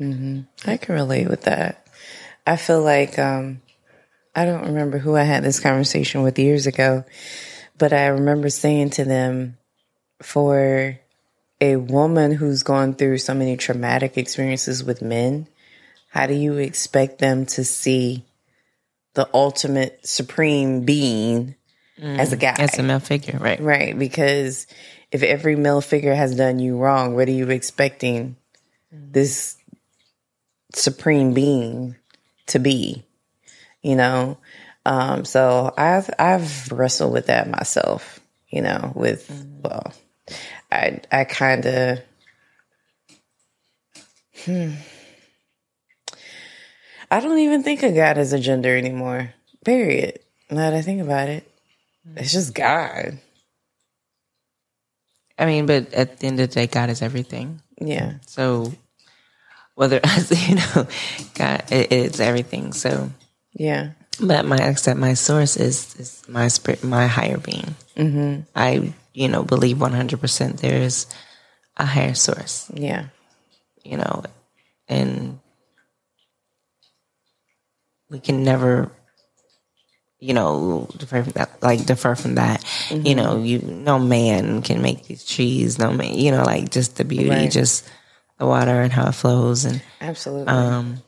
Mm-hmm. I can relate with that. I feel like um, I don't remember who I had this conversation with years ago, but I remember saying to them, for a woman who's gone through so many traumatic experiences with men, how do you expect them to see the ultimate supreme being mm, as a guy? As a male figure, right? Right. Because if every male figure has done you wrong, what are you expecting mm. this supreme being to be, you know. Um, so I've I've wrestled with that myself, you know. With mm-hmm. well, I I kind of hmm. I don't even think of God as a gender anymore. Period. Now that I think about it, it's just God. I mean, but at the end of the day, God is everything. Yeah. So whether you know, God, it, it's everything. So yeah. But my except my source is is my spirit, my higher being. Mm-hmm. I you know believe one hundred percent there is a higher source. Yeah. You know, and we can never you know, defer from that, like defer from that. Mm-hmm. You know, you no man can make these trees. No man, you know, like just the beauty, right. just the water and how it flows and absolutely um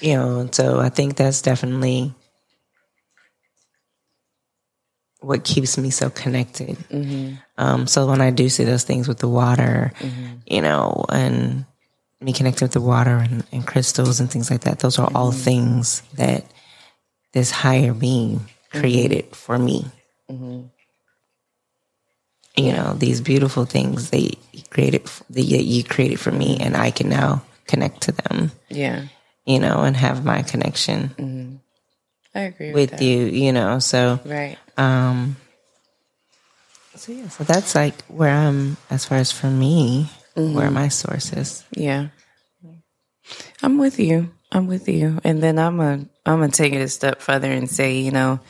you know so i think that's definitely what keeps me so connected mm-hmm. um so when i do see those things with the water mm-hmm. you know and me connecting with the water and, and crystals and things like that those are mm-hmm. all things that this higher being created mm-hmm. for me mm-hmm you know these beautiful things they created that you created for me and i can now connect to them. Yeah. You know and have my connection mm-hmm. i agree with, with you you know so right. um so yeah so that's like where i'm as far as for me mm-hmm. where my source is. Yeah. I'm with you. I'm with you. And then i'm a i'm gonna take it a step further and say you know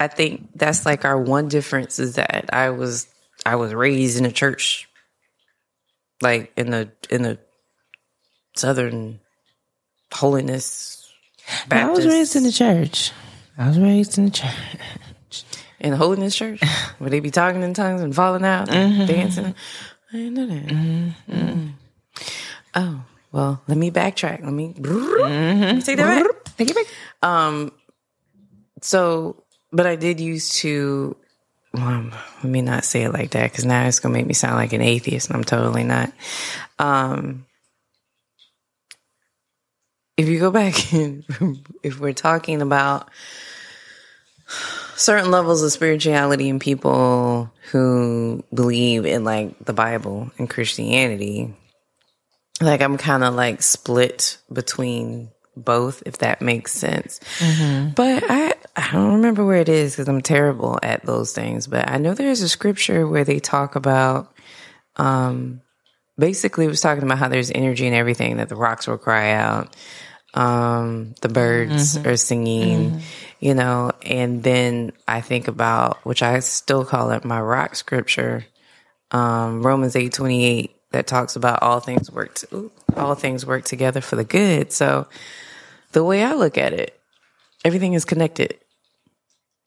I think that's like our one difference is that I was I was raised in a church like in the in the southern holiness Baptist. I was raised in the church. I was raised in the church. In the holiness church? Would they be talking in tongues and falling out and mm-hmm. dancing? I didn't know that. Mm-hmm. Mm-hmm. Oh, well, let me backtrack. Let me, mm-hmm. let me take that back. Take it back. Um, so but I did used to. Um, let me not say it like that because now it's gonna make me sound like an atheist, and I'm totally not. Um, if you go back and if we're talking about certain levels of spirituality and people who believe in like the Bible and Christianity, like I'm kind of like split between both, if that makes sense. Mm-hmm. But I, I don't remember where it is because I'm terrible at those things. But I know there's a scripture where they talk about, um, basically, it was talking about how there's energy and everything that the rocks will cry out. Um, the birds mm-hmm. are singing, mm-hmm. you know, and then I think about, which I still call it my rock scripture, um, Romans eight twenty eight that talks about all things work to, ooh, all things work together for the good. So the way I look at it, everything is connected.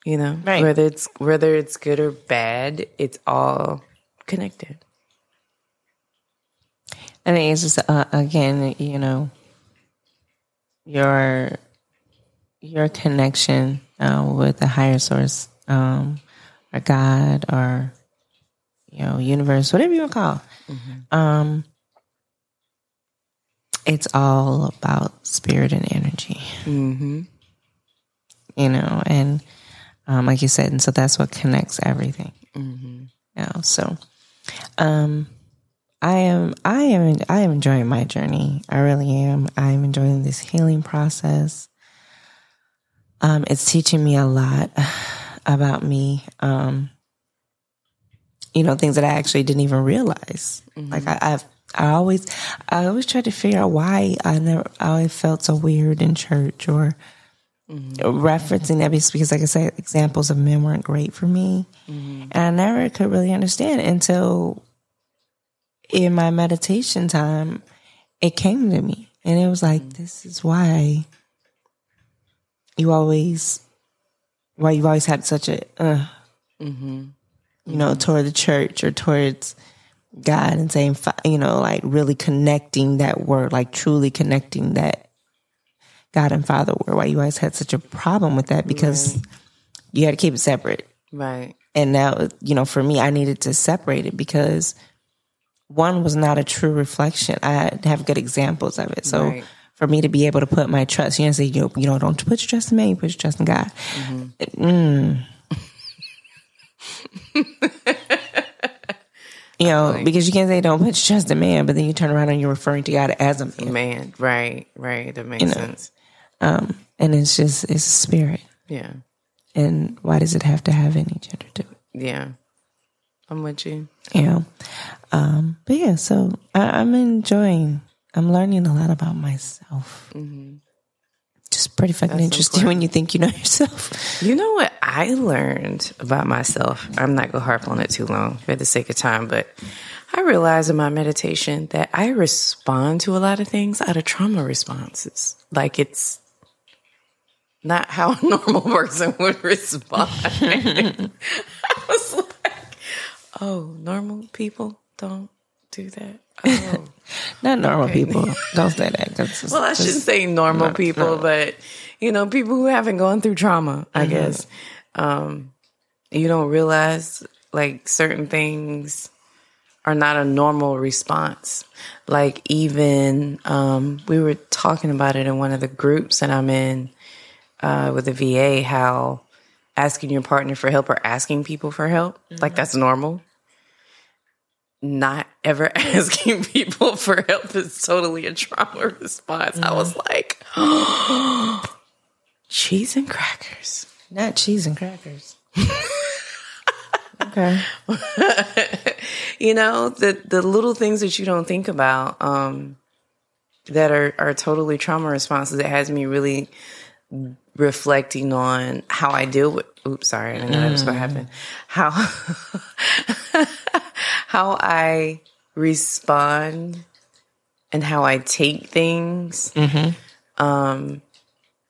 You know, right. whether it's whether it's good or bad, it's all connected. I think it's just uh, again, you know, your your connection uh, with the higher source, um, or God, or you know, universe, whatever you want to call. Mm-hmm. Um, it's all about spirit and energy. Mm-hmm. You know, and um, like you said, and so that's what connects everything. Mm-hmm. Know, so, um, I am I am I am enjoying my journey. I really am. I'm enjoying this healing process. Um, it's teaching me a lot about me. Um, you know, things that I actually didn't even realize. Mm-hmm. Like I, I've I always I always tried to figure out why I never I always felt so weird in church or mm-hmm. referencing that because like I said, examples of men weren't great for me. Mm-hmm. And I never could really understand until in my meditation time, it came to me. And it was like, mm-hmm. this is why you always, why you've always had such a, uh, mm-hmm. you know, toward the church or towards God and saying, you know, like really connecting that word, like truly connecting that God and Father were, Why you always had such a problem with that because right. you had to keep it separate. Right. And now, you know, for me, I needed to separate it because one was not a true reflection. I have good examples of it. So right. for me to be able to put my trust, you know, say, you know, you know don't put your trust in me, put your trust in God. Mm-hmm. Mm. you know, right. because you can't say don't put your trust in man, but then you turn around and you're referring to God as a man. Man, right, right. That makes you know? sense. Um, and it's just it's a spirit. Yeah. And why does it have to have any gender to it? Yeah. I'm with you. Yeah. um, but yeah, so I, am enjoying. I'm learning a lot about myself. Mm-hmm. Just pretty fucking That's interesting when you think you know yourself. You know what I learned about myself? I'm not gonna harp on it too long for the sake of time, but I realized in my meditation that I respond to a lot of things out of trauma responses. Like it's not how a normal person would respond. I was like, Oh, normal people don't do that. Oh. Not normal okay. people. Don't say that. Just, well, I shouldn't say normal not, people, no. but you know, people who haven't gone through trauma. I mm-hmm. guess um, you don't realize like certain things are not a normal response. Like even um, we were talking about it in one of the groups that I'm in uh, with the VA. How asking your partner for help or asking people for help, mm-hmm. like that's normal not ever asking people for help is totally a trauma response. Mm-hmm. I was like, oh, cheese and crackers. Not cheese and crackers. okay. you know, the the little things that you don't think about, um, that are, are totally trauma responses It has me really reflecting on how I deal with oops sorry, I didn't know that was gonna happen. How how I respond and how I take things. Mm-hmm. Um,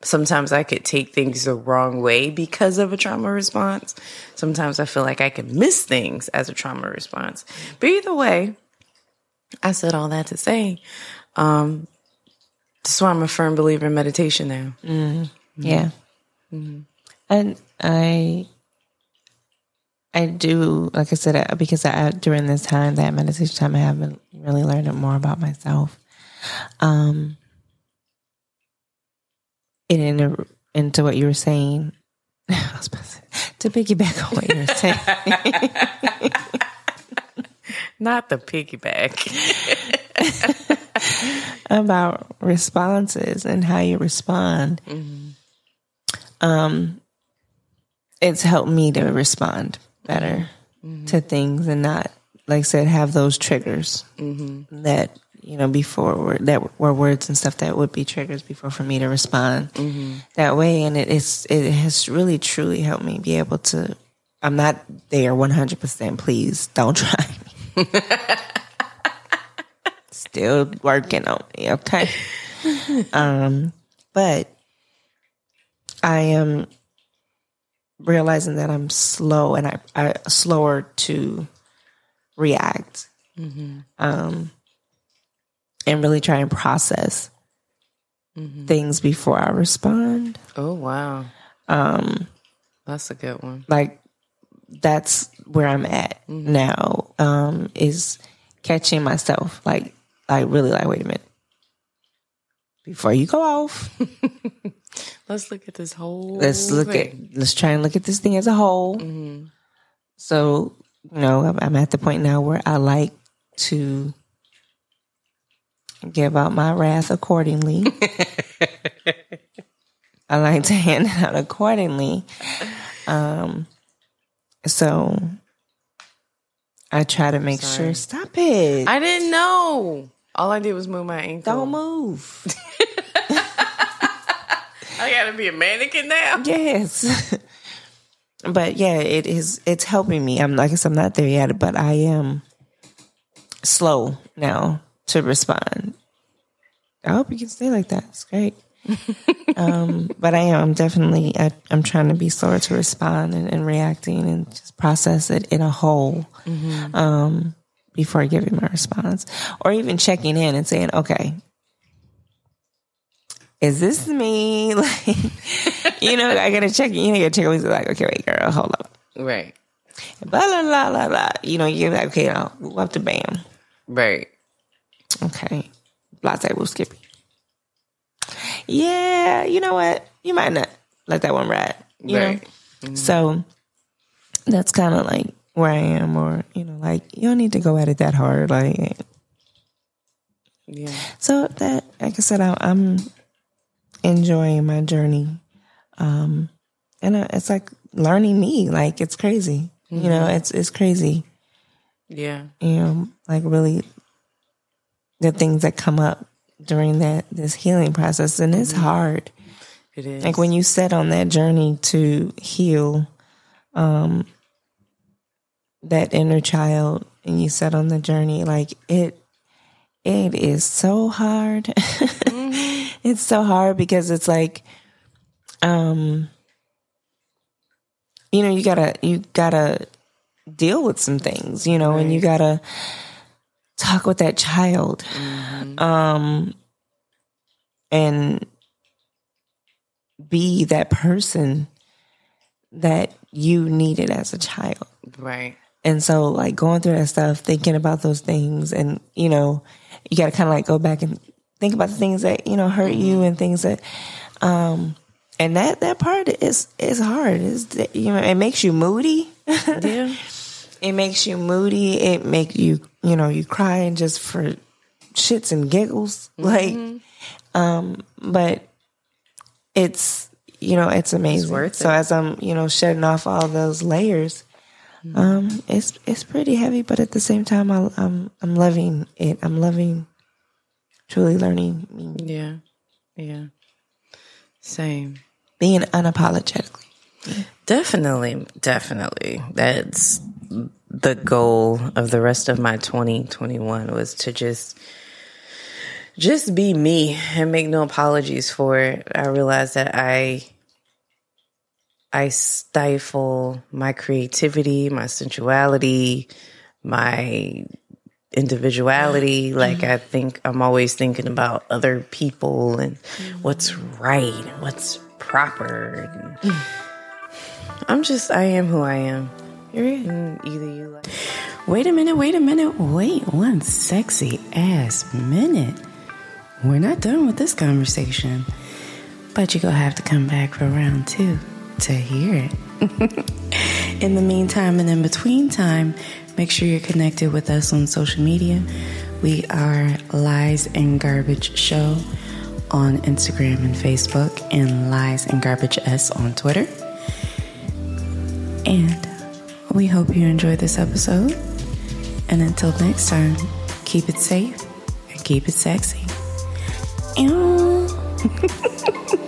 sometimes I could take things the wrong way because of a trauma response. Sometimes I feel like I can miss things as a trauma response. But either way, I said all that to say, um, that's why I'm a firm believer in meditation now. Mm-hmm. Yeah. Mm-hmm. And I I do, like I said, because I, during this time, that meditation time, I haven't really learned more about myself. Um, and in, into what you were saying, I was about to, to piggyback on what you were saying. Not the piggyback. about responses and how you respond. Mm-hmm. Um, it's helped me to respond better mm-hmm. to things and not, like I said, have those triggers mm-hmm. that you know before were, that were words and stuff that would be triggers before for me to respond mm-hmm. that way. And it is it has really truly helped me be able to. I'm not there 100. percent Please don't try me. Still working on me. Okay. um, but I am realizing that I'm slow and I, I slower to react, mm-hmm. um, and really try and process mm-hmm. things before I respond. Oh wow, um, that's a good one. Like that's where I'm at mm-hmm. now. Um, is catching myself like like really like wait a minute before you go off. let's look at this whole. Let's look thing. at. Let's try and look at this thing as a whole. Mm-hmm. So you know, I'm, at the point now where I like to give out my wrath accordingly. I like to hand it out accordingly. Um, so I try to make Sorry. sure. Stop it! I didn't know. All I did was move my ankle. Don't move. I gotta be a mannequin now. yes, but yeah, it is. It's helping me. I'm like I said, I'm not there yet, but I am slow now to respond. I hope you can stay like that. It's great. um, but I am I'm definitely I, I'm trying to be slower to respond and, and reacting and just process it in a whole um, before giving my response, or even checking in and saying, "Okay, is this me?" Like, you know, I gotta check. You know, you gotta check. Always like, okay, wait, girl, hold up. Right. Blah blah blah blah blah. You know, you're like, okay, I'll go up to bam. Right. Okay. Latte will skip. Yeah, you know what? You might not let that one ride. You Right. know? So that's kind of like where I am, or, you know, like, you don't need to go at it that hard. Like, Yeah. so that, like I said, I, I'm enjoying my journey. Um, and uh, it's like learning me. Like, it's crazy. You know, it's, it's crazy. Yeah. you know, like really the things that come up during that this healing process and it's hard. It is. Like when you set on that journey to heal um that inner child and you set on the journey like it it is so hard. it's so hard because it's like um you know you gotta you gotta deal with some things you know and you gotta talk with that child um and be that person that you needed as a child right. and so like going through that stuff thinking about those things and you know you got to kind of like go back and think about the things that you know hurt you and things that um and that that part is is hard. Is you know it makes you moody. Yeah. it makes you moody. It make you you know you crying just for shits and giggles. Like um but it's you know it's amazing. worth so it. as i'm you know shedding off all those layers um it's it's pretty heavy but at the same time I, i'm i'm loving it i'm loving truly learning Yeah. Yeah. Same. being unapologetically Definitely, definitely. That's the goal of the rest of my 2021 was to just just be me and make no apologies for it. I realized that I I stifle my creativity, my sensuality, my individuality. Mm-hmm. Like I mm-hmm. think I'm always thinking about other people and mm-hmm. what's right and what's proper. And I'm just I am who I am. And either you like Wait a minute, wait a minute, wait one sexy ass minute. We're not done with this conversation. But you're going to have to come back for round two to hear it. in the meantime and in between time, make sure you're connected with us on social media. We are Lies and Garbage Show on Instagram and Facebook, and Lies and Garbage S on Twitter. And we hope you enjoyed this episode. And until next time, keep it safe and keep it sexy.